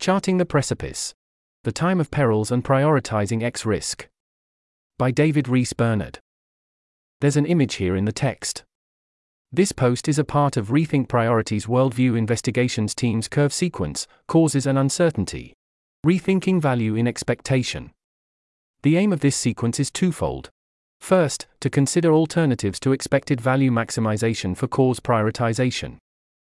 Charting the Precipice The Time of Perils and Prioritizing X Risk. By David Rhys Bernard. There's an image here in the text. This post is a part of Rethink Priorities Worldview Investigations Team's curve sequence, Causes and Uncertainty. Rethinking Value in Expectation. The aim of this sequence is twofold. First, to consider alternatives to expected value maximization for cause prioritization.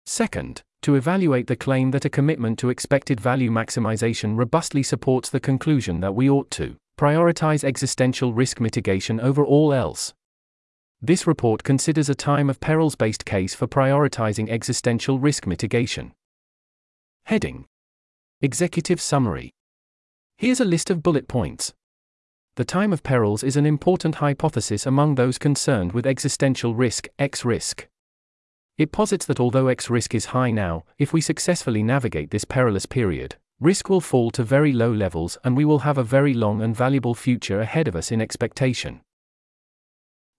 Second, to evaluate the claim that a commitment to expected value maximization robustly supports the conclusion that we ought to prioritize existential risk mitigation over all else. This report considers a time of perils based case for prioritizing existential risk mitigation. Heading Executive Summary Here's a list of bullet points. The time of perils is an important hypothesis among those concerned with existential risk, X risk. It posits that although X risk is high now, if we successfully navigate this perilous period, risk will fall to very low levels and we will have a very long and valuable future ahead of us in expectation.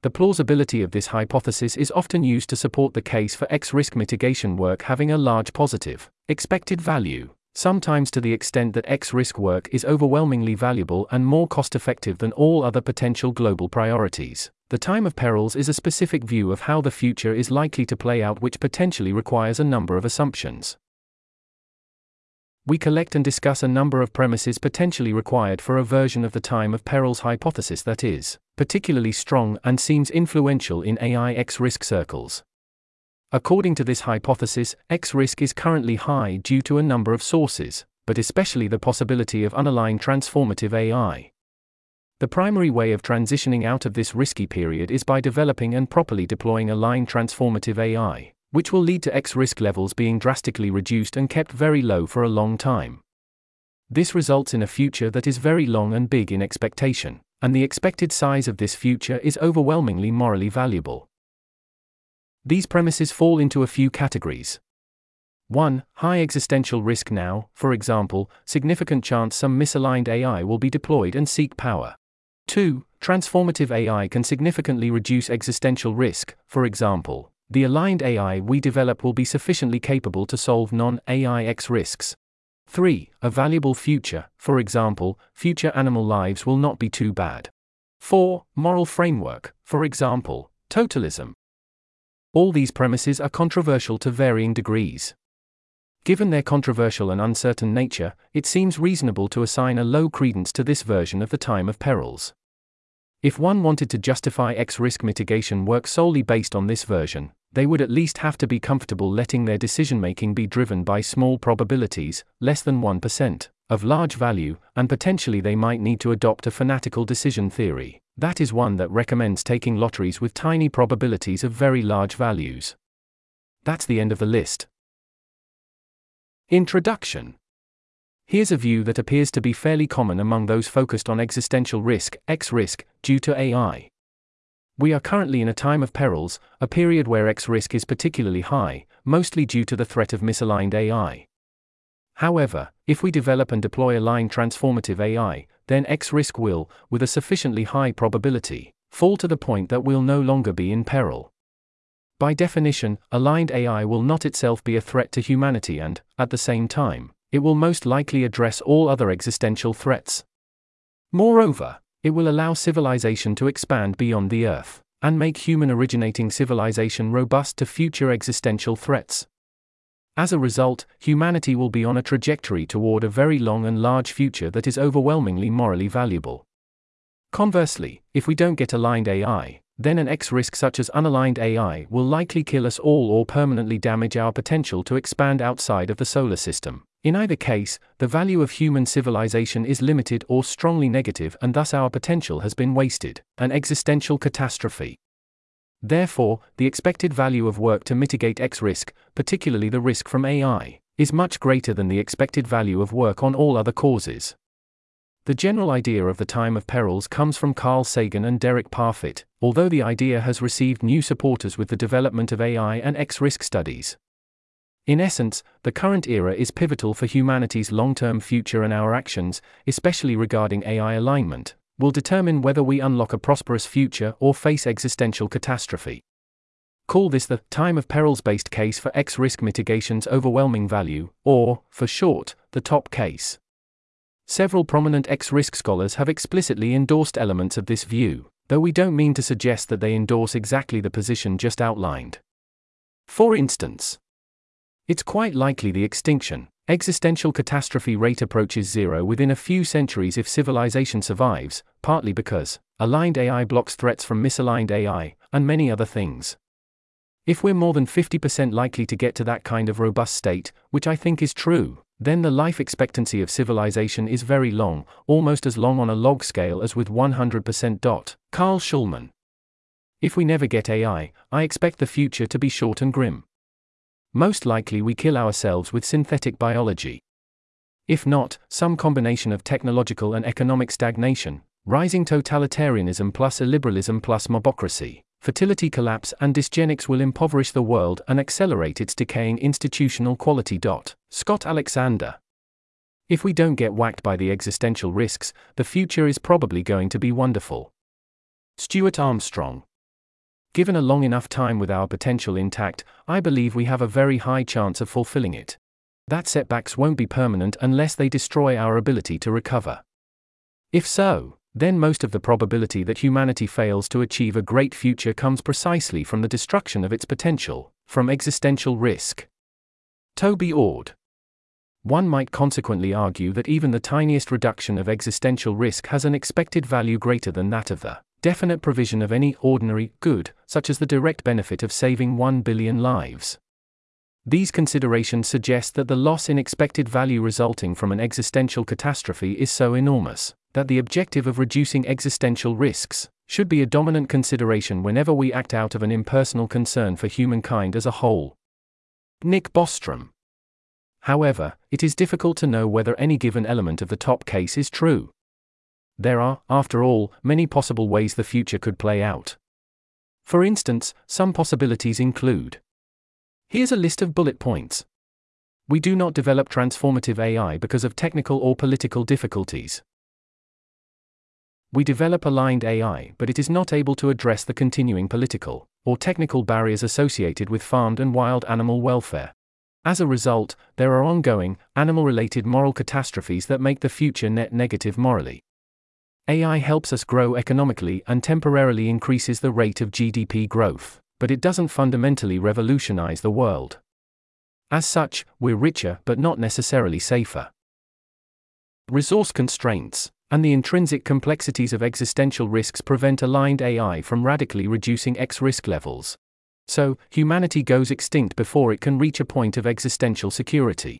The plausibility of this hypothesis is often used to support the case for X risk mitigation work having a large positive, expected value, sometimes to the extent that X risk work is overwhelmingly valuable and more cost effective than all other potential global priorities. The time of perils is a specific view of how the future is likely to play out, which potentially requires a number of assumptions. We collect and discuss a number of premises potentially required for a version of the time of perils hypothesis that is particularly strong and seems influential in AI X risk circles. According to this hypothesis, X risk is currently high due to a number of sources, but especially the possibility of unaligned transformative AI. The primary way of transitioning out of this risky period is by developing and properly deploying aligned transformative AI, which will lead to X risk levels being drastically reduced and kept very low for a long time. This results in a future that is very long and big in expectation, and the expected size of this future is overwhelmingly morally valuable. These premises fall into a few categories. 1. High existential risk now, for example, significant chance some misaligned AI will be deployed and seek power. 2. Transformative AI can significantly reduce existential risk, for example, the aligned AI we develop will be sufficiently capable to solve non AI X risks. 3. A valuable future, for example, future animal lives will not be too bad. 4. Moral framework, for example, totalism, all these premises are controversial to varying degrees. Given their controversial and uncertain nature, it seems reasonable to assign a low credence to this version of the time of perils. If one wanted to justify X risk mitigation work solely based on this version, they would at least have to be comfortable letting their decision making be driven by small probabilities, less than 1%, of large value, and potentially they might need to adopt a fanatical decision theory. That is one that recommends taking lotteries with tiny probabilities of very large values. That's the end of the list. Introduction Here's a view that appears to be fairly common among those focused on existential risk, X risk, due to AI. We are currently in a time of perils, a period where X risk is particularly high, mostly due to the threat of misaligned AI. However, if we develop and deploy aligned transformative AI, then X risk will, with a sufficiently high probability, fall to the point that we'll no longer be in peril. By definition, aligned AI will not itself be a threat to humanity and, at the same time, it will most likely address all other existential threats. Moreover, it will allow civilization to expand beyond the Earth, and make human originating civilization robust to future existential threats. As a result, humanity will be on a trajectory toward a very long and large future that is overwhelmingly morally valuable. Conversely, if we don't get aligned AI, then an X risk such as unaligned AI will likely kill us all or permanently damage our potential to expand outside of the solar system. In either case, the value of human civilization is limited or strongly negative, and thus our potential has been wasted, an existential catastrophe. Therefore, the expected value of work to mitigate X risk, particularly the risk from AI, is much greater than the expected value of work on all other causes. The general idea of the time of perils comes from Carl Sagan and Derek Parfit, although the idea has received new supporters with the development of AI and X risk studies. In essence, the current era is pivotal for humanity's long term future, and our actions, especially regarding AI alignment, will determine whether we unlock a prosperous future or face existential catastrophe. call this the time of perils based case for X risk mitigation's overwhelming value, or, for short, the top case. Several prominent X risk scholars have explicitly endorsed elements of this view, though we don't mean to suggest that they endorse exactly the position just outlined. For instance, it's quite likely the extinction, existential catastrophe rate approaches zero within a few centuries if civilization survives, partly because aligned AI blocks threats from misaligned AI, and many other things. If we're more than 50% likely to get to that kind of robust state, which I think is true, then the life expectancy of civilization is very long, almost as long on a log scale as with 100%. Dot. Carl Shulman. If we never get AI, I expect the future to be short and grim. Most likely we kill ourselves with synthetic biology. If not, some combination of technological and economic stagnation, rising totalitarianism plus illiberalism plus mobocracy, fertility collapse and dysgenics will impoverish the world and accelerate its decaying institutional quality. Scott Alexander. If we don't get whacked by the existential risks, the future is probably going to be wonderful. Stuart Armstrong. Given a long enough time with our potential intact, I believe we have a very high chance of fulfilling it. That setbacks won't be permanent unless they destroy our ability to recover. If so, then most of the probability that humanity fails to achieve a great future comes precisely from the destruction of its potential, from existential risk. Toby Ord. One might consequently argue that even the tiniest reduction of existential risk has an expected value greater than that of the definite provision of any ordinary good, such as the direct benefit of saving 1 billion lives. These considerations suggest that the loss in expected value resulting from an existential catastrophe is so enormous that the objective of reducing existential risks should be a dominant consideration whenever we act out of an impersonal concern for humankind as a whole. Nick Bostrom. However, it is difficult to know whether any given element of the top case is true. There are, after all, many possible ways the future could play out. For instance, some possibilities include Here's a list of bullet points. We do not develop transformative AI because of technical or political difficulties. We develop aligned AI, but it is not able to address the continuing political or technical barriers associated with farmed and wild animal welfare. As a result, there are ongoing, animal related moral catastrophes that make the future net negative morally. AI helps us grow economically and temporarily increases the rate of GDP growth, but it doesn't fundamentally revolutionize the world. As such, we're richer but not necessarily safer. Resource constraints and the intrinsic complexities of existential risks prevent aligned AI from radically reducing X risk levels. So, humanity goes extinct before it can reach a point of existential security.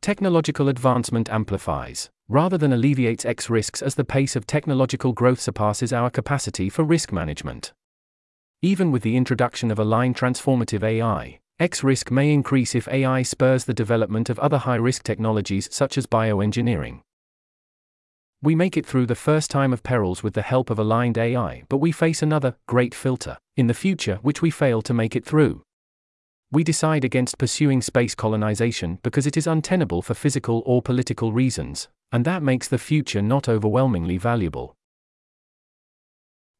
Technological advancement amplifies, rather than alleviates X risks as the pace of technological growth surpasses our capacity for risk management. Even with the introduction of aligned transformative AI, X risk may increase if AI spurs the development of other high risk technologies such as bioengineering. We make it through the first time of perils with the help of aligned AI, but we face another, great filter, in the future which we fail to make it through. We decide against pursuing space colonization because it is untenable for physical or political reasons, and that makes the future not overwhelmingly valuable.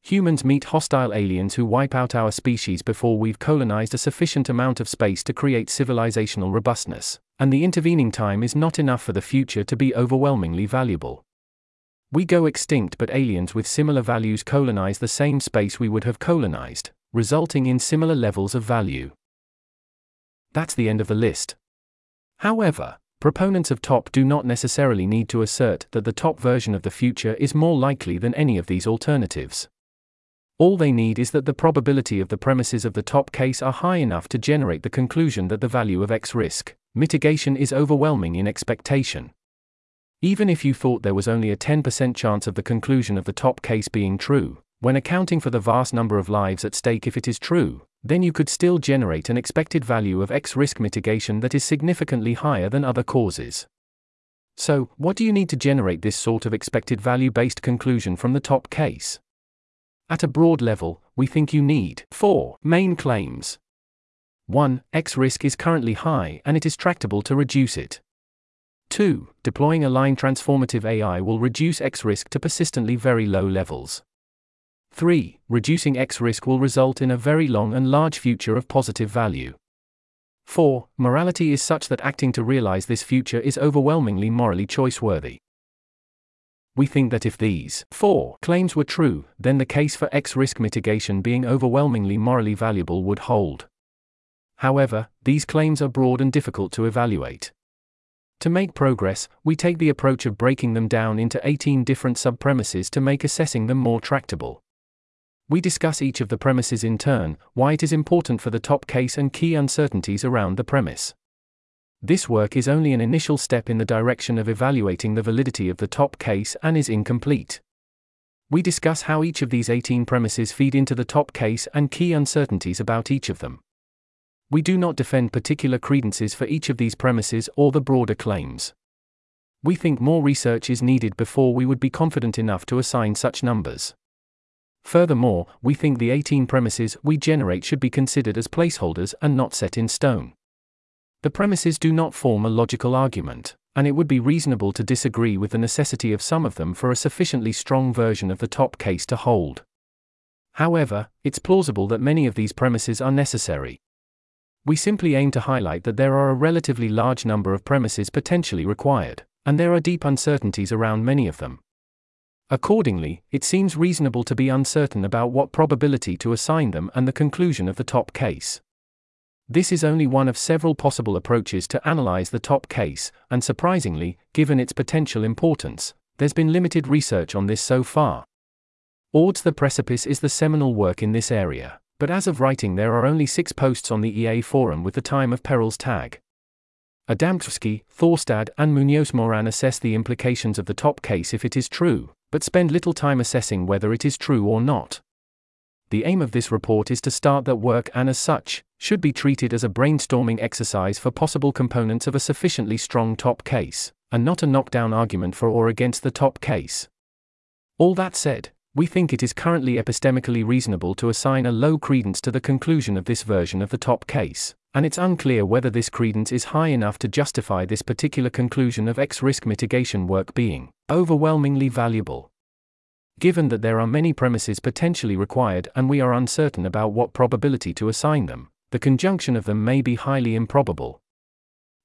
Humans meet hostile aliens who wipe out our species before we've colonized a sufficient amount of space to create civilizational robustness, and the intervening time is not enough for the future to be overwhelmingly valuable. We go extinct, but aliens with similar values colonize the same space we would have colonized, resulting in similar levels of value. That's the end of the list. However, proponents of top do not necessarily need to assert that the top version of the future is more likely than any of these alternatives. All they need is that the probability of the premises of the top case are high enough to generate the conclusion that the value of X risk mitigation is overwhelming in expectation. Even if you thought there was only a 10% chance of the conclusion of the top case being true, when accounting for the vast number of lives at stake if it is true, then you could still generate an expected value of X risk mitigation that is significantly higher than other causes. So, what do you need to generate this sort of expected value based conclusion from the top case? At a broad level, we think you need 4 main claims. 1. X risk is currently high and it is tractable to reduce it. 2. Deploying aligned transformative AI will reduce X risk to persistently very low levels. 3. Reducing X risk will result in a very long and large future of positive value. 4. Morality is such that acting to realize this future is overwhelmingly morally choice-worthy. We think that if these 4 claims were true, then the case for X risk mitigation being overwhelmingly morally valuable would hold. However, these claims are broad and difficult to evaluate. To make progress, we take the approach of breaking them down into 18 different sub-premises to make assessing them more tractable. We discuss each of the premises in turn, why it is important for the top case and key uncertainties around the premise. This work is only an initial step in the direction of evaluating the validity of the top case and is incomplete. We discuss how each of these 18 premises feed into the top case and key uncertainties about each of them. We do not defend particular credences for each of these premises or the broader claims. We think more research is needed before we would be confident enough to assign such numbers. Furthermore, we think the 18 premises we generate should be considered as placeholders and not set in stone. The premises do not form a logical argument, and it would be reasonable to disagree with the necessity of some of them for a sufficiently strong version of the top case to hold. However, it's plausible that many of these premises are necessary. We simply aim to highlight that there are a relatively large number of premises potentially required, and there are deep uncertainties around many of them. Accordingly, it seems reasonable to be uncertain about what probability to assign them and the conclusion of the top case. This is only one of several possible approaches to analyze the top case, and surprisingly, given its potential importance, there's been limited research on this so far. Ord's The Precipice is the seminal work in this area, but as of writing, there are only six posts on the EA forum with the time of perils tag. Adamczewski, Thorstad, and Munoz Moran assess the implications of the top case if it is true, but spend little time assessing whether it is true or not. The aim of this report is to start that work and, as such, should be treated as a brainstorming exercise for possible components of a sufficiently strong top case, and not a knockdown argument for or against the top case. All that said, we think it is currently epistemically reasonable to assign a low credence to the conclusion of this version of the top case, and it's unclear whether this credence is high enough to justify this particular conclusion of X risk mitigation work being overwhelmingly valuable. Given that there are many premises potentially required and we are uncertain about what probability to assign them, the conjunction of them may be highly improbable.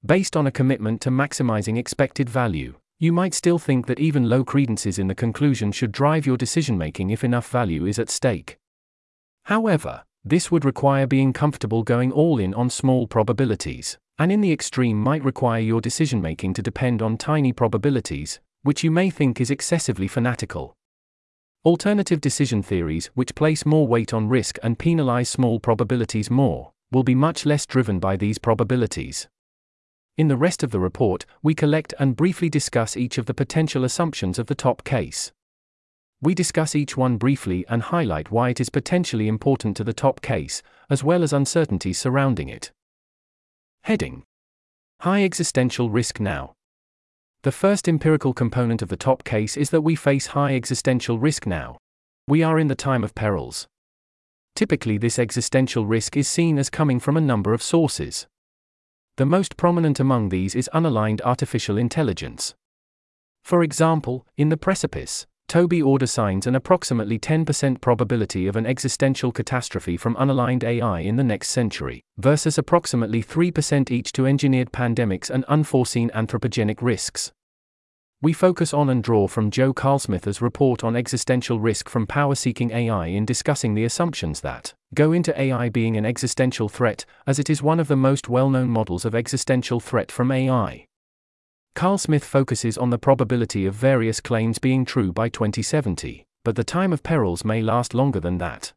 Based on a commitment to maximizing expected value, you might still think that even low credences in the conclusion should drive your decision making if enough value is at stake. However, this would require being comfortable going all in on small probabilities, and in the extreme might require your decision making to depend on tiny probabilities, which you may think is excessively fanatical. Alternative decision theories, which place more weight on risk and penalize small probabilities more, will be much less driven by these probabilities. In the rest of the report, we collect and briefly discuss each of the potential assumptions of the top case. We discuss each one briefly and highlight why it is potentially important to the top case, as well as uncertainties surrounding it. Heading High existential risk now. The first empirical component of the top case is that we face high existential risk now. We are in the time of perils. Typically, this existential risk is seen as coming from a number of sources. The most prominent among these is unaligned artificial intelligence. For example, in The Precipice, Toby Ord assigns an approximately 10% probability of an existential catastrophe from unaligned AI in the next century, versus approximately 3% each to engineered pandemics and unforeseen anthropogenic risks. We focus on and draw from Joe Carlsmith's report on existential risk from power seeking AI in discussing the assumptions that go into AI being an existential threat, as it is one of the most well known models of existential threat from AI. Carlsmith focuses on the probability of various claims being true by 2070, but the time of perils may last longer than that.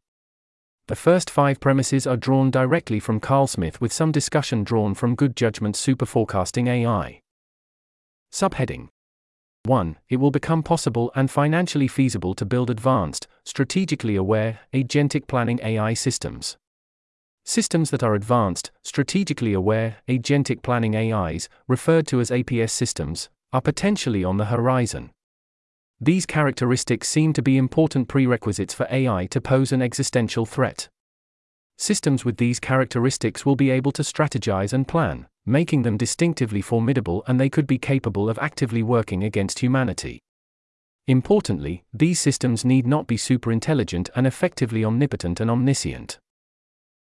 The first five premises are drawn directly from Carlsmith with some discussion drawn from Good Judgment Superforecasting AI. Subheading 1. It will become possible and financially feasible to build advanced, strategically aware, agentic planning AI systems. Systems that are advanced, strategically aware, agentic planning AIs, referred to as APS systems, are potentially on the horizon. These characteristics seem to be important prerequisites for AI to pose an existential threat. Systems with these characteristics will be able to strategize and plan, making them distinctively formidable and they could be capable of actively working against humanity. Importantly, these systems need not be superintelligent and effectively omnipotent and omniscient.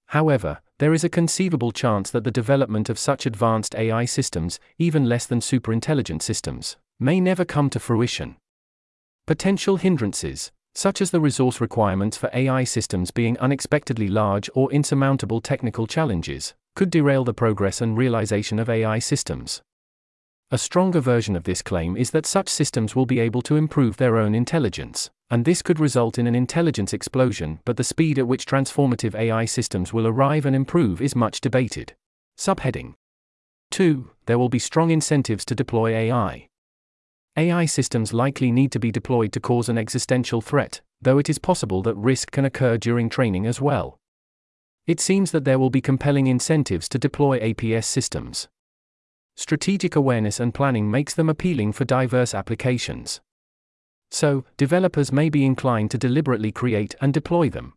However, there is a conceivable chance that the development of such advanced AI systems, even less than superintelligent systems, may never come to fruition. Potential hindrances, such as the resource requirements for AI systems being unexpectedly large or insurmountable technical challenges, could derail the progress and realization of AI systems. A stronger version of this claim is that such systems will be able to improve their own intelligence, and this could result in an intelligence explosion, but the speed at which transformative AI systems will arrive and improve is much debated. Subheading 2. There will be strong incentives to deploy AI. AI systems likely need to be deployed to cause an existential threat, though it is possible that risk can occur during training as well. It seems that there will be compelling incentives to deploy APS systems. Strategic awareness and planning makes them appealing for diverse applications. So, developers may be inclined to deliberately create and deploy them.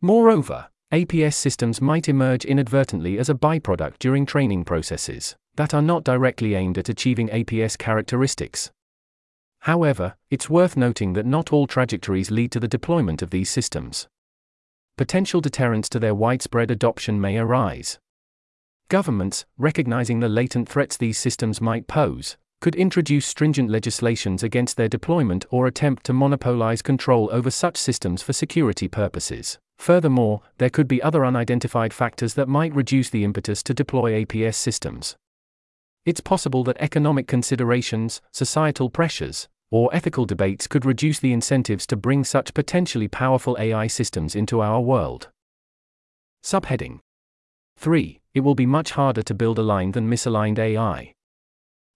Moreover, APS systems might emerge inadvertently as a byproduct during training processes that are not directly aimed at achieving APS characteristics. However, it's worth noting that not all trajectories lead to the deployment of these systems. Potential deterrents to their widespread adoption may arise. Governments, recognizing the latent threats these systems might pose, could introduce stringent legislations against their deployment or attempt to monopolize control over such systems for security purposes. Furthermore, there could be other unidentified factors that might reduce the impetus to deploy APS systems. It's possible that economic considerations, societal pressures, or ethical debates could reduce the incentives to bring such potentially powerful AI systems into our world. Subheading 3 it will be much harder to build aligned than misaligned AI.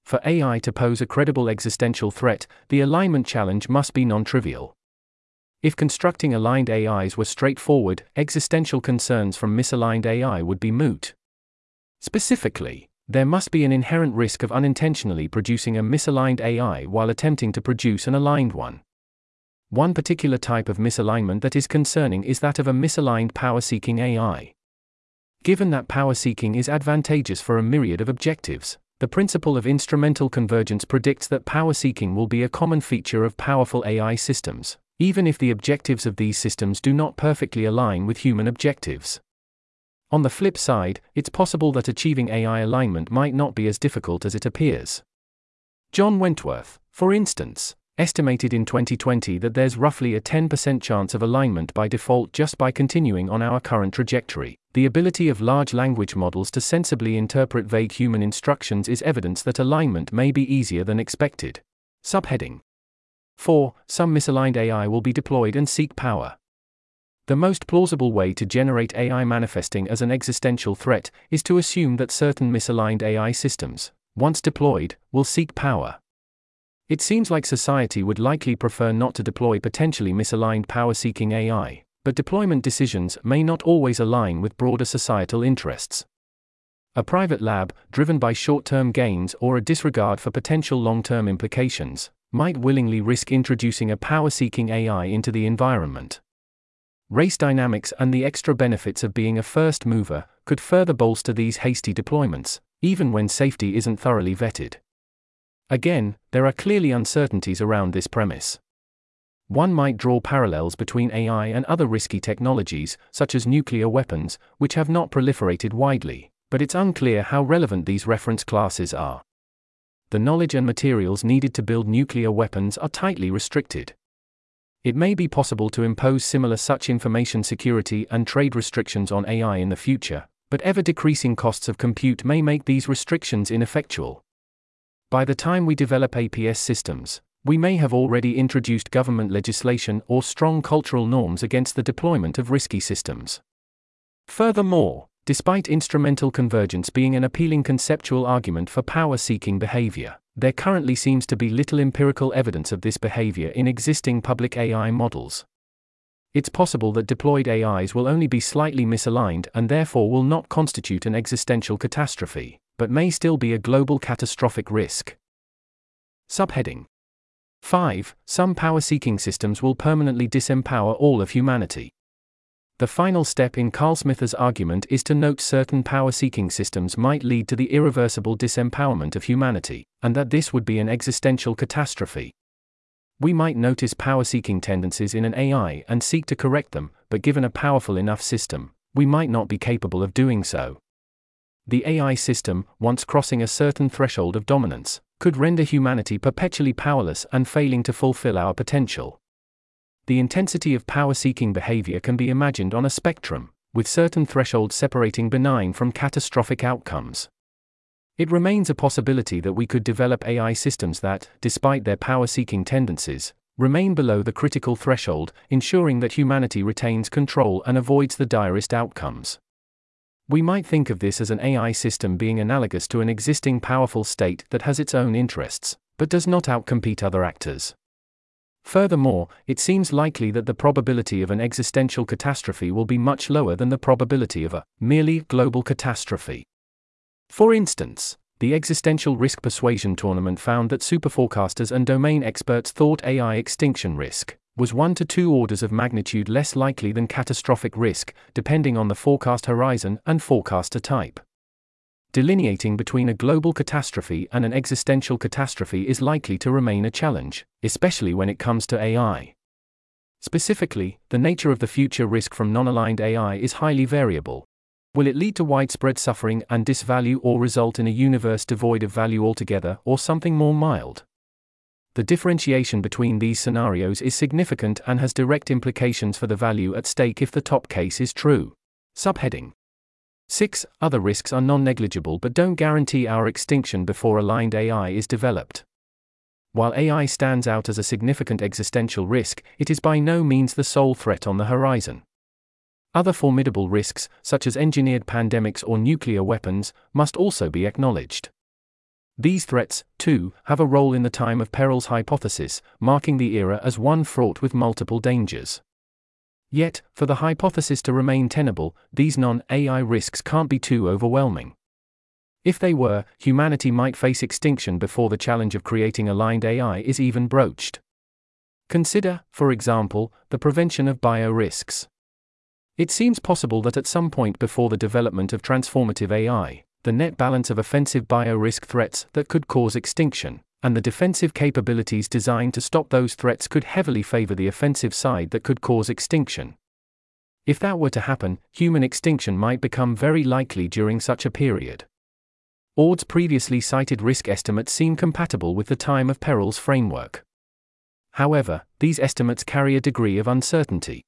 For AI to pose a credible existential threat, the alignment challenge must be non trivial. If constructing aligned AIs were straightforward, existential concerns from misaligned AI would be moot. Specifically, there must be an inherent risk of unintentionally producing a misaligned AI while attempting to produce an aligned one. One particular type of misalignment that is concerning is that of a misaligned power seeking AI. Given that power seeking is advantageous for a myriad of objectives, the principle of instrumental convergence predicts that power seeking will be a common feature of powerful AI systems, even if the objectives of these systems do not perfectly align with human objectives. On the flip side, it's possible that achieving AI alignment might not be as difficult as it appears. John Wentworth, for instance, estimated in 2020 that there's roughly a 10% chance of alignment by default just by continuing on our current trajectory. The ability of large language models to sensibly interpret vague human instructions is evidence that alignment may be easier than expected. Subheading 4. Some misaligned AI will be deployed and seek power. The most plausible way to generate AI manifesting as an existential threat is to assume that certain misaligned AI systems, once deployed, will seek power. It seems like society would likely prefer not to deploy potentially misaligned power seeking AI, but deployment decisions may not always align with broader societal interests. A private lab, driven by short term gains or a disregard for potential long term implications, might willingly risk introducing a power seeking AI into the environment. Race dynamics and the extra benefits of being a first mover could further bolster these hasty deployments, even when safety isn't thoroughly vetted. Again, there are clearly uncertainties around this premise. One might draw parallels between AI and other risky technologies, such as nuclear weapons, which have not proliferated widely, but it's unclear how relevant these reference classes are. The knowledge and materials needed to build nuclear weapons are tightly restricted. It may be possible to impose similar such information security and trade restrictions on AI in the future, but ever decreasing costs of compute may make these restrictions ineffectual. By the time we develop APS systems, we may have already introduced government legislation or strong cultural norms against the deployment of risky systems. Furthermore, despite instrumental convergence being an appealing conceptual argument for power seeking behavior, there currently seems to be little empirical evidence of this behavior in existing public AI models. It's possible that deployed AIs will only be slightly misaligned and therefore will not constitute an existential catastrophe but may still be a global catastrophic risk. Subheading 5. Some power seeking systems will permanently disempower all of humanity. The final step in Carlsmith's argument is to note certain power seeking systems might lead to the irreversible disempowerment of humanity, and that this would be an existential catastrophe. We might notice power seeking tendencies in an AI and seek to correct them, but given a powerful enough system, we might not be capable of doing so. The AI system, once crossing a certain threshold of dominance, could render humanity perpetually powerless and failing to fulfill our potential. The intensity of power seeking behavior can be imagined on a spectrum, with certain thresholds separating benign from catastrophic outcomes. It remains a possibility that we could develop AI systems that, despite their power seeking tendencies, remain below the critical threshold, ensuring that humanity retains control and avoids the direst outcomes. We might think of this as an AI system being analogous to an existing powerful state that has its own interests, but does not outcompete other actors. Furthermore, it seems likely that the probability of an existential catastrophe will be much lower than the probability of a merely global catastrophe. For instance, the Existential Risk Persuasion Tournament found that superforecasters and domain experts thought AI extinction risk was 1 to 2 orders of magnitude less likely than catastrophic risk, depending on the forecast horizon and forecaster type. Delineating between a global catastrophe and an existential catastrophe is likely to remain a challenge, especially when it comes to AI. Specifically, the nature of the future risk from non aligned AI is highly variable, Will it lead to widespread suffering and disvalue or result in a universe devoid of value altogether or something more mild? The differentiation between these scenarios is significant and has direct implications for the value at stake if the top case is true. Subheading 6. Other risks are non negligible but don't guarantee our extinction before aligned AI is developed. While AI stands out as a significant existential risk, it is by no means the sole threat on the horizon. Other formidable risks, such as engineered pandemics or nuclear weapons, must also be acknowledged. These threats, too, have a role in the time of perils hypothesis, marking the era as one fraught with multiple dangers. Yet, for the hypothesis to remain tenable, these non AI risks can't be too overwhelming. If they were, humanity might face extinction before the challenge of creating aligned AI is even broached. Consider, for example, the prevention of bio risks. It seems possible that at some point before the development of transformative AI, the net balance of offensive bio-risk threats that could cause extinction, and the defensive capabilities designed to stop those threats could heavily favor the offensive side that could cause extinction. If that were to happen, human extinction might become very likely during such a period. Ord's previously cited risk estimates seem compatible with the time of perils framework. However, these estimates carry a degree of uncertainty.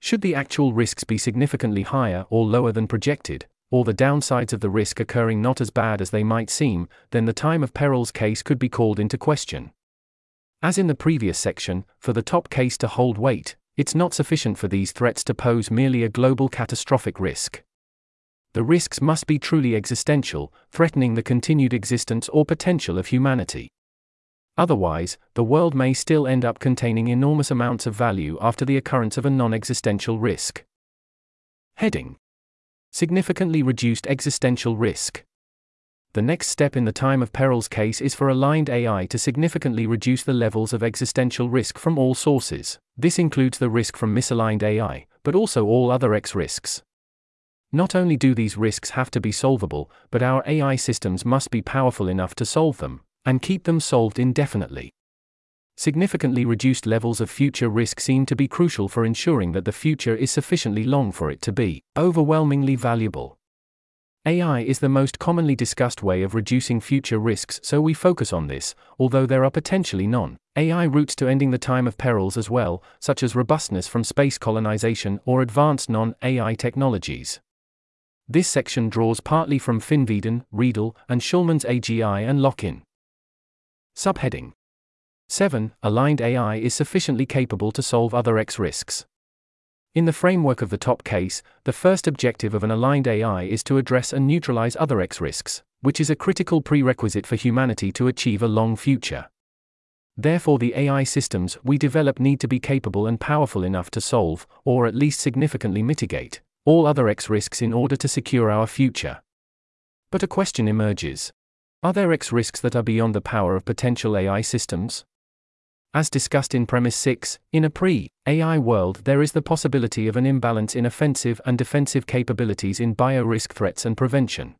Should the actual risks be significantly higher or lower than projected, or the downsides of the risk occurring not as bad as they might seem, then the time of perils case could be called into question. As in the previous section, for the top case to hold weight, it's not sufficient for these threats to pose merely a global catastrophic risk. The risks must be truly existential, threatening the continued existence or potential of humanity. Otherwise, the world may still end up containing enormous amounts of value after the occurrence of a non existential risk. Heading Significantly reduced existential risk. The next step in the time of perils case is for aligned AI to significantly reduce the levels of existential risk from all sources. This includes the risk from misaligned AI, but also all other X risks. Not only do these risks have to be solvable, but our AI systems must be powerful enough to solve them, and keep them solved indefinitely. Significantly reduced levels of future risk seem to be crucial for ensuring that the future is sufficiently long for it to be overwhelmingly valuable. AI is the most commonly discussed way of reducing future risks, so we focus on this, although there are potentially non AI routes to ending the time of perils as well, such as robustness from space colonization or advanced non AI technologies. This section draws partly from Finnveden, Riedel, and Shulman's AGI and lock-in. Subheading 7. Aligned AI is sufficiently capable to solve other X risks. In the framework of the top case, the first objective of an aligned AI is to address and neutralize other X risks, which is a critical prerequisite for humanity to achieve a long future. Therefore, the AI systems we develop need to be capable and powerful enough to solve, or at least significantly mitigate, all other X risks in order to secure our future. But a question emerges are there X risks that are beyond the power of potential AI systems? As discussed in Premise 6, in a pre AI world, there is the possibility of an imbalance in offensive and defensive capabilities in bio risk threats and prevention.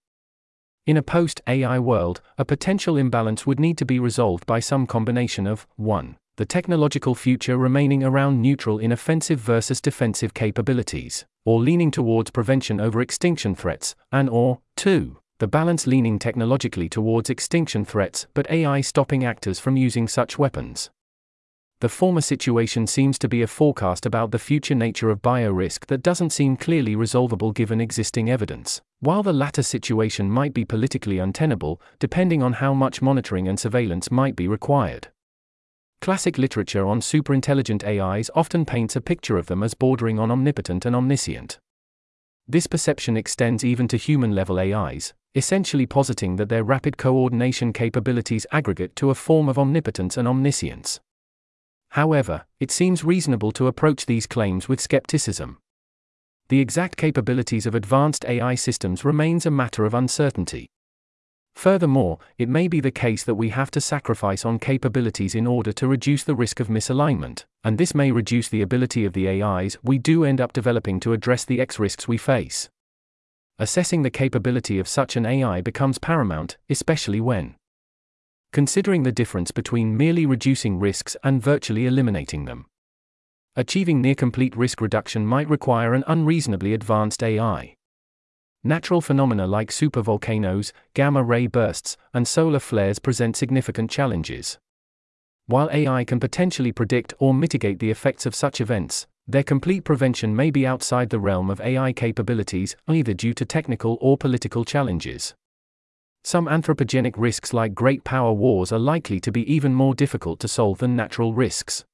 In a post AI world, a potential imbalance would need to be resolved by some combination of 1. the technological future remaining around neutral in offensive versus defensive capabilities, or leaning towards prevention over extinction threats, and or, 2. The balance leaning technologically towards extinction threats but AI stopping actors from using such weapons. The former situation seems to be a forecast about the future nature of biorisk that doesn't seem clearly resolvable given existing evidence, while the latter situation might be politically untenable, depending on how much monitoring and surveillance might be required. Classic literature on superintelligent AIs often paints a picture of them as bordering on omnipotent and omniscient. This perception extends even to human level AIs, essentially positing that their rapid coordination capabilities aggregate to a form of omnipotence and omniscience. However, it seems reasonable to approach these claims with skepticism. The exact capabilities of advanced AI systems remains a matter of uncertainty. Furthermore, it may be the case that we have to sacrifice on capabilities in order to reduce the risk of misalignment, and this may reduce the ability of the AIs we do end up developing to address the X risks we face. Assessing the capability of such an AI becomes paramount, especially when considering the difference between merely reducing risks and virtually eliminating them. Achieving near complete risk reduction might require an unreasonably advanced AI. Natural phenomena like supervolcanoes, gamma ray bursts, and solar flares present significant challenges. While AI can potentially predict or mitigate the effects of such events, their complete prevention may be outside the realm of AI capabilities, either due to technical or political challenges. Some anthropogenic risks like great power wars are likely to be even more difficult to solve than natural risks.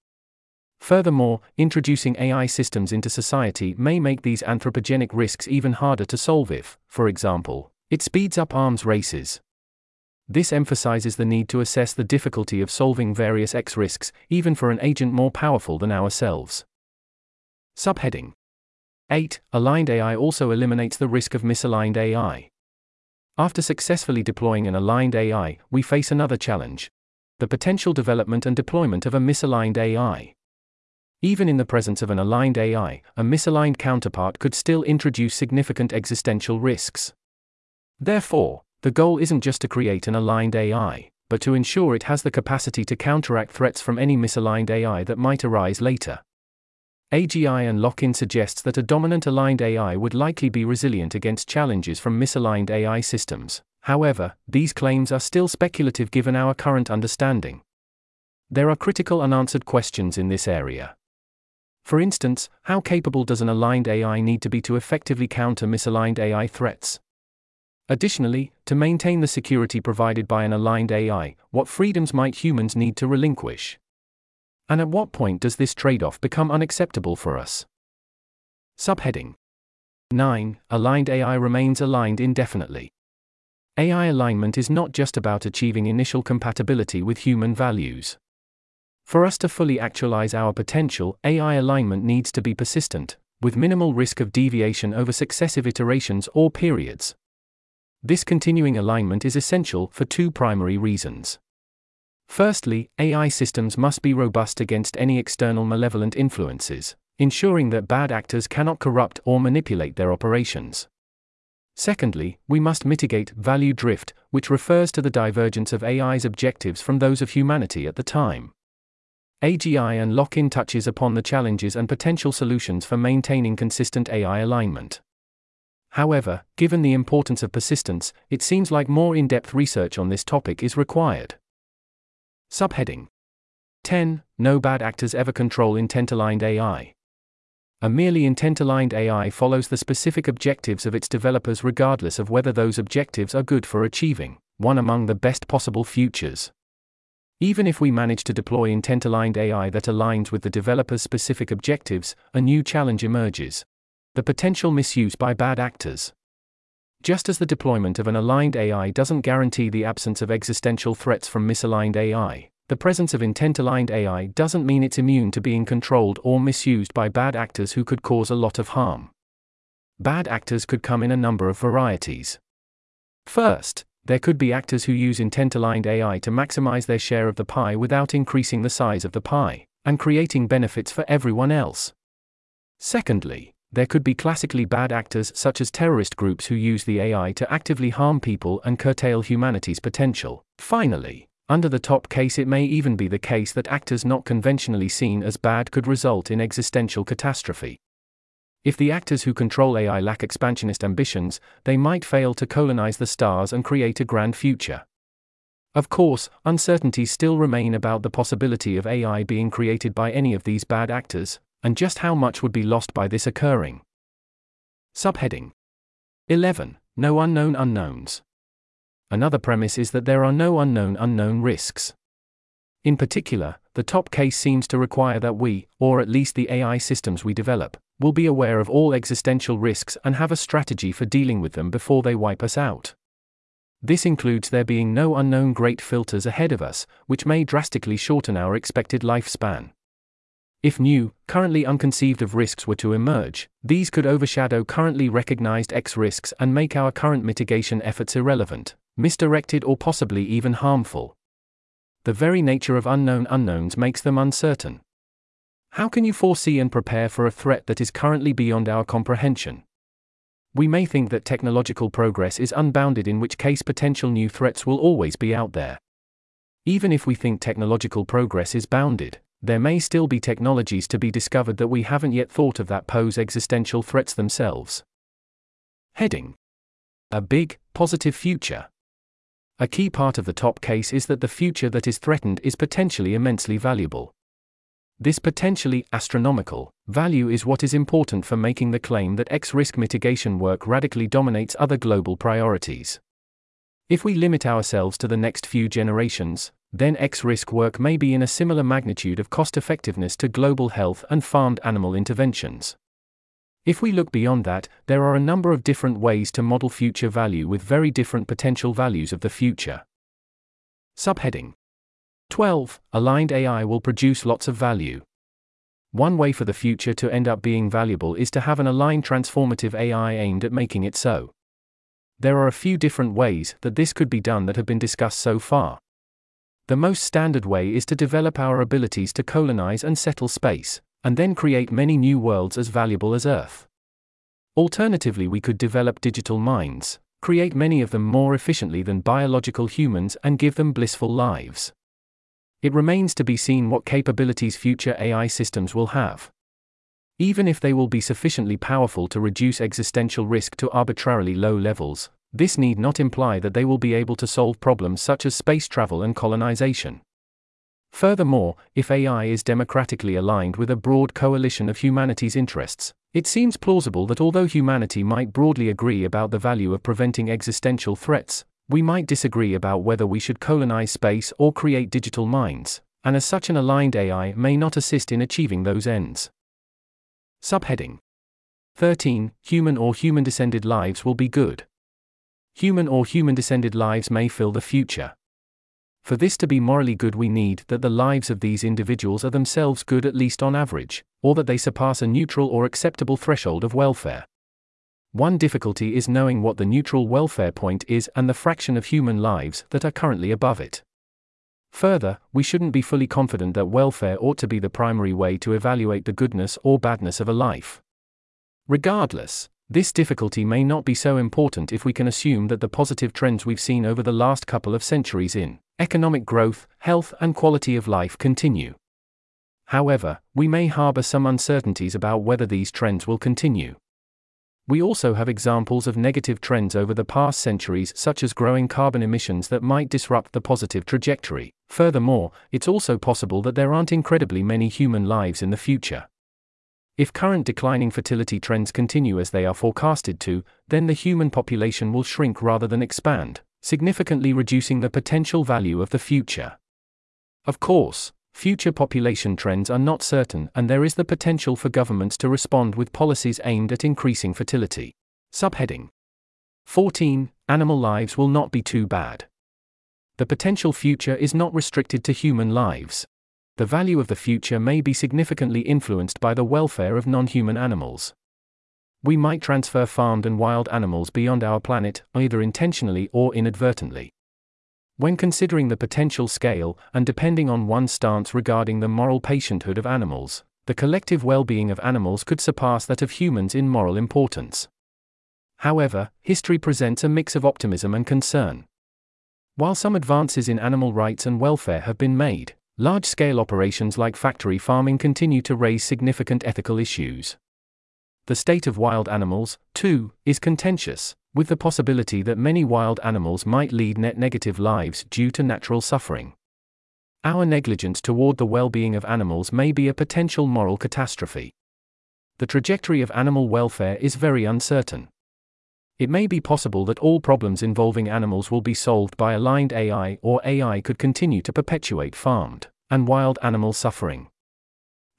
Furthermore, introducing AI systems into society may make these anthropogenic risks even harder to solve if, for example, it speeds up arms races. This emphasizes the need to assess the difficulty of solving various X risks, even for an agent more powerful than ourselves. Subheading 8. Aligned AI also eliminates the risk of misaligned AI. After successfully deploying an aligned AI, we face another challenge the potential development and deployment of a misaligned AI. Even in the presence of an aligned AI, a misaligned counterpart could still introduce significant existential risks. Therefore, the goal isn't just to create an aligned AI, but to ensure it has the capacity to counteract threats from any misaligned AI that might arise later. AGI and Lock-in suggests that a dominant aligned AI would likely be resilient against challenges from misaligned AI systems. However, these claims are still speculative given our current understanding. There are critical unanswered questions in this area. For instance, how capable does an aligned AI need to be to effectively counter misaligned AI threats? Additionally, to maintain the security provided by an aligned AI, what freedoms might humans need to relinquish? And at what point does this trade off become unacceptable for us? Subheading 9. Aligned AI remains aligned indefinitely. AI alignment is not just about achieving initial compatibility with human values. For us to fully actualize our potential, AI alignment needs to be persistent, with minimal risk of deviation over successive iterations or periods. This continuing alignment is essential for two primary reasons. Firstly, AI systems must be robust against any external malevolent influences, ensuring that bad actors cannot corrupt or manipulate their operations. Secondly, we must mitigate value drift, which refers to the divergence of AI's objectives from those of humanity at the time. AGI and Lock-in touches upon the challenges and potential solutions for maintaining consistent AI alignment. However, given the importance of persistence, it seems like more in depth research on this topic is required. Subheading 10. No bad actors ever control intent aligned AI. A merely intent aligned AI follows the specific objectives of its developers regardless of whether those objectives are good for achieving one among the best possible futures. Even if we manage to deploy intent aligned AI that aligns with the developer's specific objectives, a new challenge emerges the potential misuse by bad actors. Just as the deployment of an aligned AI doesn't guarantee the absence of existential threats from misaligned AI, the presence of intent aligned AI doesn't mean it's immune to being controlled or misused by bad actors who could cause a lot of harm. Bad actors could come in a number of varieties. First, there could be actors who use intent aligned AI to maximize their share of the pie without increasing the size of the pie, and creating benefits for everyone else. Secondly, there could be classically bad actors such as terrorist groups who use the AI to actively harm people and curtail humanity's potential. Finally, Under the top case, it may even be the case that actors not conventionally seen as bad could result in existential catastrophe. If the actors who control AI lack expansionist ambitions, they might fail to colonize the stars and create a grand future. Of course, uncertainties still remain about the possibility of AI being created by any of these bad actors, and just how much would be lost by this occurring. Subheading 11. No unknown unknowns. Another premise is that there are no unknown unknown risks. In particular, the top case seems to require that we, or at least the AI systems we develop, will be aware of all existential risks and have a strategy for dealing with them before they wipe us out. This includes there being no unknown great filters ahead of us, which may drastically shorten our expected lifespan. If new, currently unconceived of risks were to emerge, these could overshadow currently recognized X risks and make our current mitigation efforts irrelevant, misdirected, or possibly even harmful. The very nature of unknown unknowns makes them uncertain. How can you foresee and prepare for a threat that is currently beyond our comprehension? We may think that technological progress is unbounded, in which case potential new threats will always be out there. Even if we think technological progress is bounded, there may still be technologies to be discovered that we haven't yet thought of that pose existential threats themselves. Heading A big, positive future. A key part of the top case is that the future that is threatened is potentially immensely valuable. This potentially astronomical value is what is important for making the claim that X risk mitigation work radically dominates other global priorities. If we limit ourselves to the next few generations, then X risk work may be in a similar magnitude of cost effectiveness to global health and farmed animal interventions. If we look beyond that, there are a number of different ways to model future value with very different potential values of the future. Subheading 12. Aligned AI will produce lots of value. One way for the future to end up being valuable is to have an aligned transformative AI aimed at making it so. There are a few different ways that this could be done that have been discussed so far. The most standard way is to develop our abilities to colonize and settle space, and then create many new worlds as valuable as Earth. Alternatively, we could develop digital minds, create many of them more efficiently than biological humans, and give them blissful lives. It remains to be seen what capabilities future AI systems will have. Even if they will be sufficiently powerful to reduce existential risk to arbitrarily low levels, this need not imply that they will be able to solve problems such as space travel and colonization. Furthermore, if AI is democratically aligned with a broad coalition of humanity's interests, it seems plausible that although humanity might broadly agree about the value of preventing existential threats, we might disagree about whether we should colonize space or create digital minds, and as such, an aligned AI may not assist in achieving those ends. Subheading 13 Human or human descended lives will be good. Human or human descended lives may fill the future. For this to be morally good, we need that the lives of these individuals are themselves good at least on average, or that they surpass a neutral or acceptable threshold of welfare. One difficulty is knowing what the neutral welfare point is and the fraction of human lives that are currently above it. Further, we shouldn't be fully confident that welfare ought to be the primary way to evaluate the goodness or badness of a life. Regardless, this difficulty may not be so important if we can assume that the positive trends we've seen over the last couple of centuries in economic growth, health, and quality of life continue. However, we may harbor some uncertainties about whether these trends will continue. We also have examples of negative trends over the past centuries, such as growing carbon emissions that might disrupt the positive trajectory. Furthermore, it's also possible that there aren't incredibly many human lives in the future. If current declining fertility trends continue as they are forecasted to, then the human population will shrink rather than expand, significantly reducing the potential value of the future. Of course, Future population trends are not certain, and there is the potential for governments to respond with policies aimed at increasing fertility. Subheading 14 Animal lives will not be too bad. The potential future is not restricted to human lives. The value of the future may be significantly influenced by the welfare of non human animals. We might transfer farmed and wild animals beyond our planet, either intentionally or inadvertently. When considering the potential scale, and depending on one's stance regarding the moral patienthood of animals, the collective well being of animals could surpass that of humans in moral importance. However, history presents a mix of optimism and concern. While some advances in animal rights and welfare have been made, large scale operations like factory farming continue to raise significant ethical issues. The state of wild animals, too, is contentious, with the possibility that many wild animals might lead net negative lives due to natural suffering. Our negligence toward the well being of animals may be a potential moral catastrophe. The trajectory of animal welfare is very uncertain. It may be possible that all problems involving animals will be solved by aligned AI, or AI could continue to perpetuate farmed and wild animal suffering.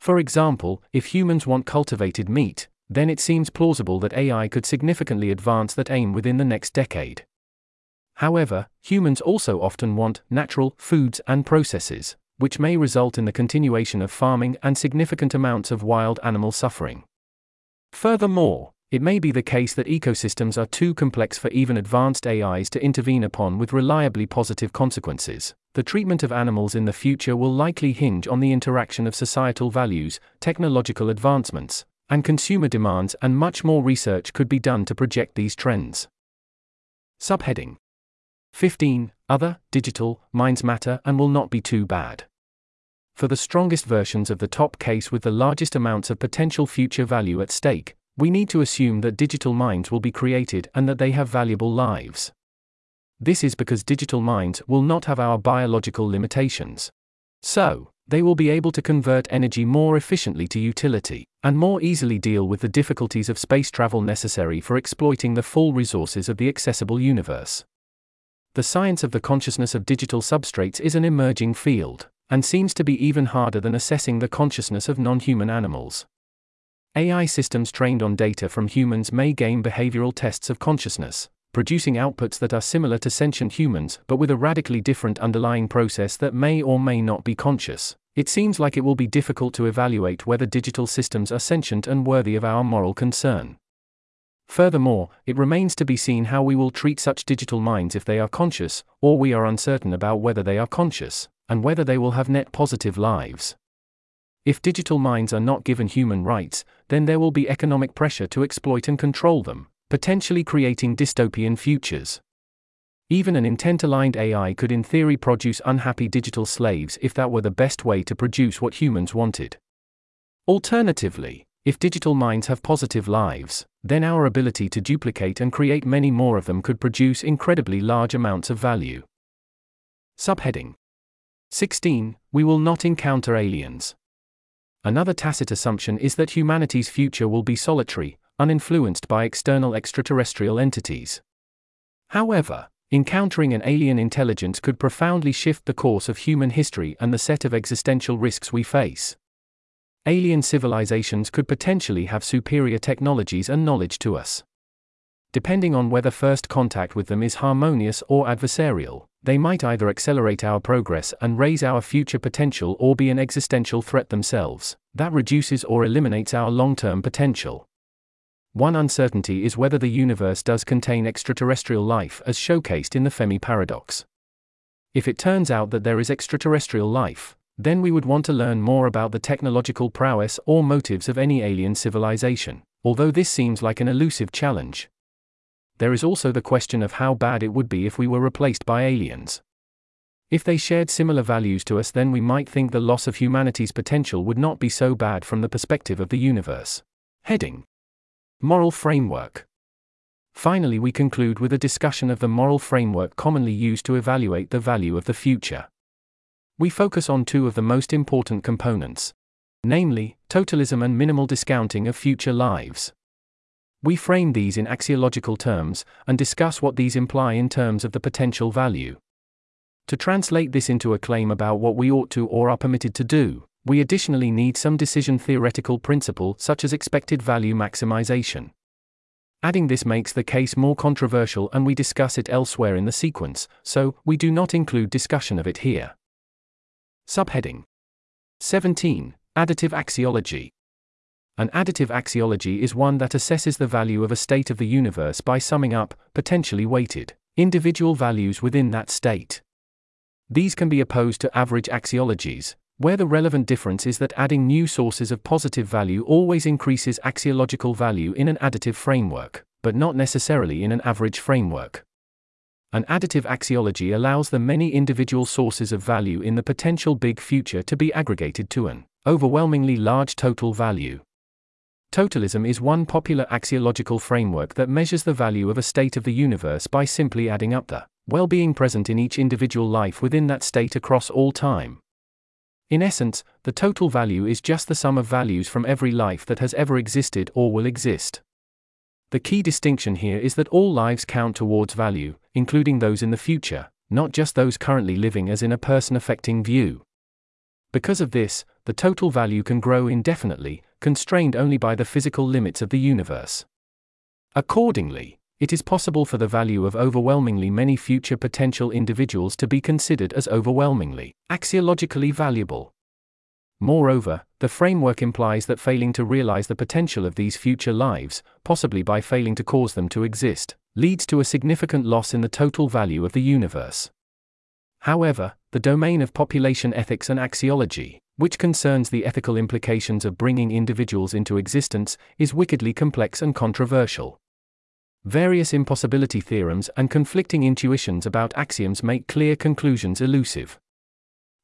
For example, if humans want cultivated meat, then it seems plausible that AI could significantly advance that aim within the next decade. However, humans also often want natural foods and processes, which may result in the continuation of farming and significant amounts of wild animal suffering. Furthermore, it may be the case that ecosystems are too complex for even advanced AIs to intervene upon with reliably positive consequences. The treatment of animals in the future will likely hinge on the interaction of societal values, technological advancements, and consumer demands, and much more research could be done to project these trends. Subheading 15. Other, digital, minds matter and will not be too bad. For the strongest versions of the top case with the largest amounts of potential future value at stake, we need to assume that digital minds will be created and that they have valuable lives. This is because digital minds will not have our biological limitations. So, they will be able to convert energy more efficiently to utility, and more easily deal with the difficulties of space travel necessary for exploiting the full resources of the accessible universe. The science of the consciousness of digital substrates is an emerging field, and seems to be even harder than assessing the consciousness of non human animals. AI systems trained on data from humans may gain behavioral tests of consciousness, producing outputs that are similar to sentient humans but with a radically different underlying process that may or may not be conscious. It seems like it will be difficult to evaluate whether digital systems are sentient and worthy of our moral concern. Furthermore, it remains to be seen how we will treat such digital minds if they are conscious, or we are uncertain about whether they are conscious, and whether they will have net positive lives. If digital minds are not given human rights, then there will be economic pressure to exploit and control them, potentially creating dystopian futures. Even an intent aligned AI could, in theory, produce unhappy digital slaves if that were the best way to produce what humans wanted. Alternatively, if digital minds have positive lives, then our ability to duplicate and create many more of them could produce incredibly large amounts of value. Subheading 16 We will not encounter aliens. Another tacit assumption is that humanity's future will be solitary, uninfluenced by external extraterrestrial entities. However, encountering an alien intelligence could profoundly shift the course of human history and the set of existential risks we face. Alien civilizations could potentially have superior technologies and knowledge to us. Depending on whether first contact with them is harmonious or adversarial, they might either accelerate our progress and raise our future potential or be an existential threat themselves, that reduces or eliminates our long term potential. One uncertainty is whether the universe does contain extraterrestrial life as showcased in the Fermi paradox. If it turns out that there is extraterrestrial life, then we would want to learn more about the technological prowess or motives of any alien civilization, although this seems like an elusive challenge there is also the question of how bad it would be if we were replaced by aliens. If they shared similar values to us, then we might think the loss of humanity's potential would not be so bad from the perspective of the universe. Heading Moral Framework. Finally, we conclude with a discussion of the moral framework commonly used to evaluate the value of the future. We focus on two of the most important components namely, totalism and minimal discounting of future lives. We frame these in axiological terms and discuss what these imply in terms of the potential value. To translate this into a claim about what we ought to or are permitted to do, we additionally need some decision theoretical principle such as expected value maximization. Adding this makes the case more controversial and we discuss it elsewhere in the sequence, so we do not include discussion of it here. Subheading 17 Additive Axiology an additive axiology is one that assesses the value of a state of the universe by summing up, potentially weighted, individual values within that state. These can be opposed to average axiologies, where the relevant difference is that adding new sources of positive value always increases axiological value in an additive framework, but not necessarily in an average framework. An additive axiology allows the many individual sources of value in the potential big future to be aggregated to an overwhelmingly large total value. Totalism is one popular axiological framework that measures the value of a state of the universe by simply adding up the well being present in each individual life within that state across all time. In essence, the total value is just the sum of values from every life that has ever existed or will exist. The key distinction here is that all lives count towards value, including those in the future, not just those currently living as in a person affecting view. Because of this, the total value can grow indefinitely, constrained only by the physical limits of the universe. Accordingly, it is possible for the value of overwhelmingly many future potential individuals to be considered as overwhelmingly, axiologically valuable. Moreover, the framework implies that failing to realize the potential of these future lives, possibly by failing to cause them to exist, leads to a significant loss in the total value of the universe. However, the domain of population ethics and axiology, which concerns the ethical implications of bringing individuals into existence, is wickedly complex and controversial. Various impossibility theorems and conflicting intuitions about axioms make clear conclusions elusive.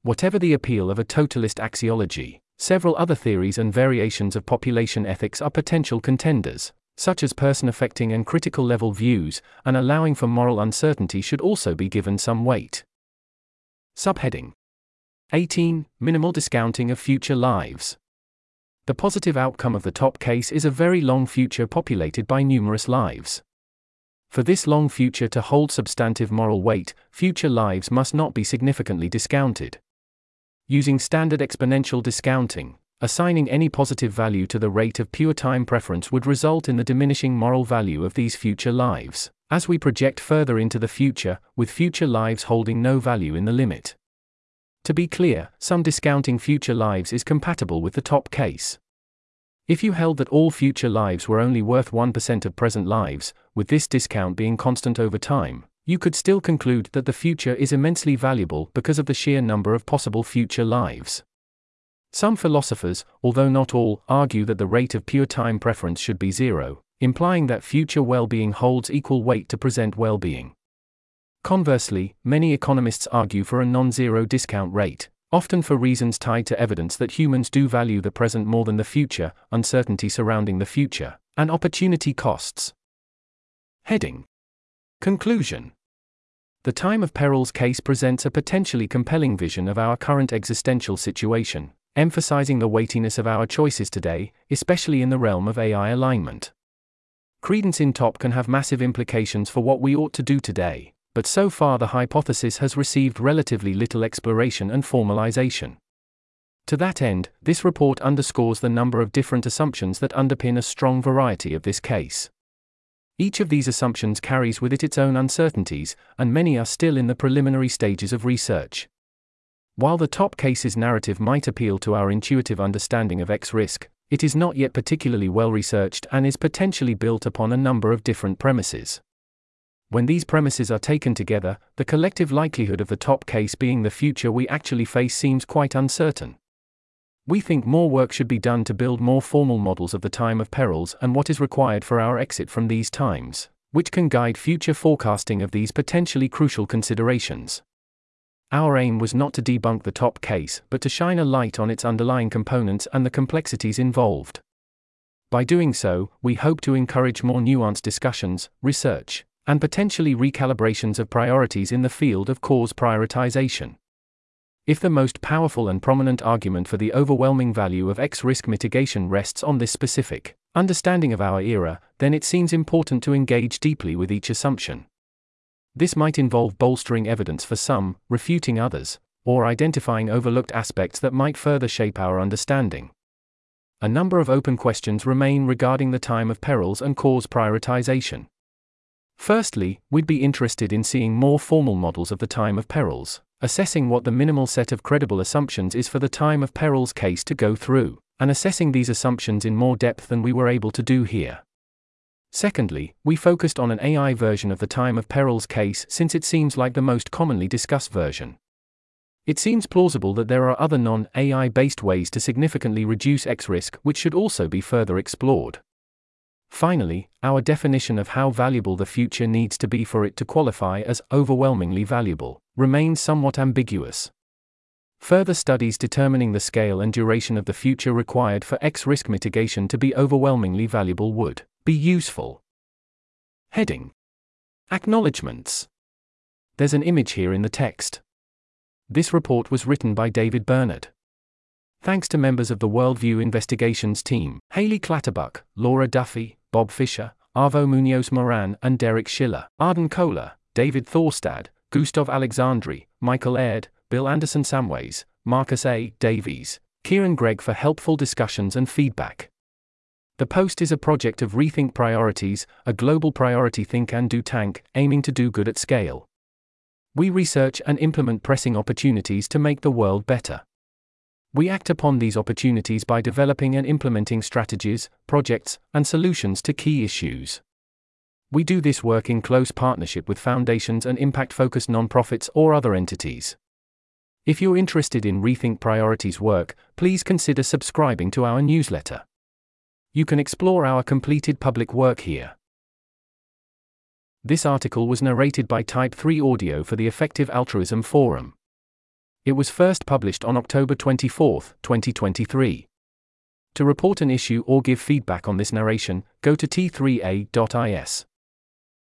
Whatever the appeal of a totalist axiology, several other theories and variations of population ethics are potential contenders, such as person affecting and critical level views, and allowing for moral uncertainty should also be given some weight. Subheading 18 Minimal discounting of future lives. The positive outcome of the top case is a very long future populated by numerous lives. For this long future to hold substantive moral weight, future lives must not be significantly discounted. Using standard exponential discounting, assigning any positive value to the rate of pure time preference would result in the diminishing moral value of these future lives, as we project further into the future, with future lives holding no value in the limit. To be clear, some discounting future lives is compatible with the top case. If you held that all future lives were only worth 1% of present lives, with this discount being constant over time, you could still conclude that the future is immensely valuable because of the sheer number of possible future lives. Some philosophers, although not all, argue that the rate of pure time preference should be zero, implying that future well being holds equal weight to present well being. Conversely, many economists argue for a non zero discount rate, often for reasons tied to evidence that humans do value the present more than the future, uncertainty surrounding the future, and opportunity costs. Heading Conclusion The time of perils case presents a potentially compelling vision of our current existential situation, emphasizing the weightiness of our choices today, especially in the realm of AI alignment. Credence in top can have massive implications for what we ought to do today, but so far the hypothesis has received relatively little exploration and formalization. To that end, this report underscores the number of different assumptions that underpin a strong variety of this case. Each of these assumptions carries with it its own uncertainties, and many are still in the preliminary stages of research. While the top case's narrative might appeal to our intuitive understanding of X risk, it is not yet particularly well researched and is potentially built upon a number of different premises. When these premises are taken together, the collective likelihood of the top case being the future we actually face seems quite uncertain. We think more work should be done to build more formal models of the time of perils and what is required for our exit from these times, which can guide future forecasting of these potentially crucial considerations. Our aim was not to debunk the top case, but to shine a light on its underlying components and the complexities involved. By doing so, we hope to encourage more nuanced discussions, research, and potentially recalibrations of priorities in the field of cause prioritization. If the most powerful and prominent argument for the overwhelming value of X risk mitigation rests on this specific understanding of our era, then it seems important to engage deeply with each assumption. This might involve bolstering evidence for some, refuting others, or identifying overlooked aspects that might further shape our understanding. A number of open questions remain regarding the time of perils and cause prioritization. Firstly, we'd be interested in seeing more formal models of the time of perils, assessing what the minimal set of credible assumptions is for the time of perils case to go through, and assessing these assumptions in more depth than we were able to do here. Secondly, we focused on an AI version of the time of perils case since it seems like the most commonly discussed version. It seems plausible that there are other non AI based ways to significantly reduce X risk which should also be further explored. Finally, our definition of how valuable the future needs to be for it to qualify as overwhelmingly valuable remains somewhat ambiguous. Further studies determining the scale and duration of the future required for X risk mitigation to be overwhelmingly valuable would be useful. Heading Acknowledgements. There's an image here in the text. This report was written by David Bernard. Thanks to members of the Worldview Investigations team Hayley Clatterbuck, Laura Duffy, Bob Fischer, Arvo Munoz Moran, and Derek Shiller, Arden Koehler, David Thorstad, Gustav Alexandrie, Michael Aird, Bill Anderson Samways, Marcus A. Davis, Kieran Greig for helpful discussions and feedback. The post is a project of Rethink Priorities, a global priority think and do tank, aiming to do good at scale. We research and implement pressing opportunities to make the world better. We act upon these opportunities by developing and implementing strategies, projects, and solutions to key issues. We do this work in close partnership with foundations and impact focused nonprofits or other entities. If you're interested in Rethink Priorities work, please consider subscribing to our newsletter. You can explore our completed public work here. This article was narrated by Type 3 Audio for the Effective Altruism Forum. It was first published on October 24, 2023. To report an issue or give feedback on this narration, go to t3a.is.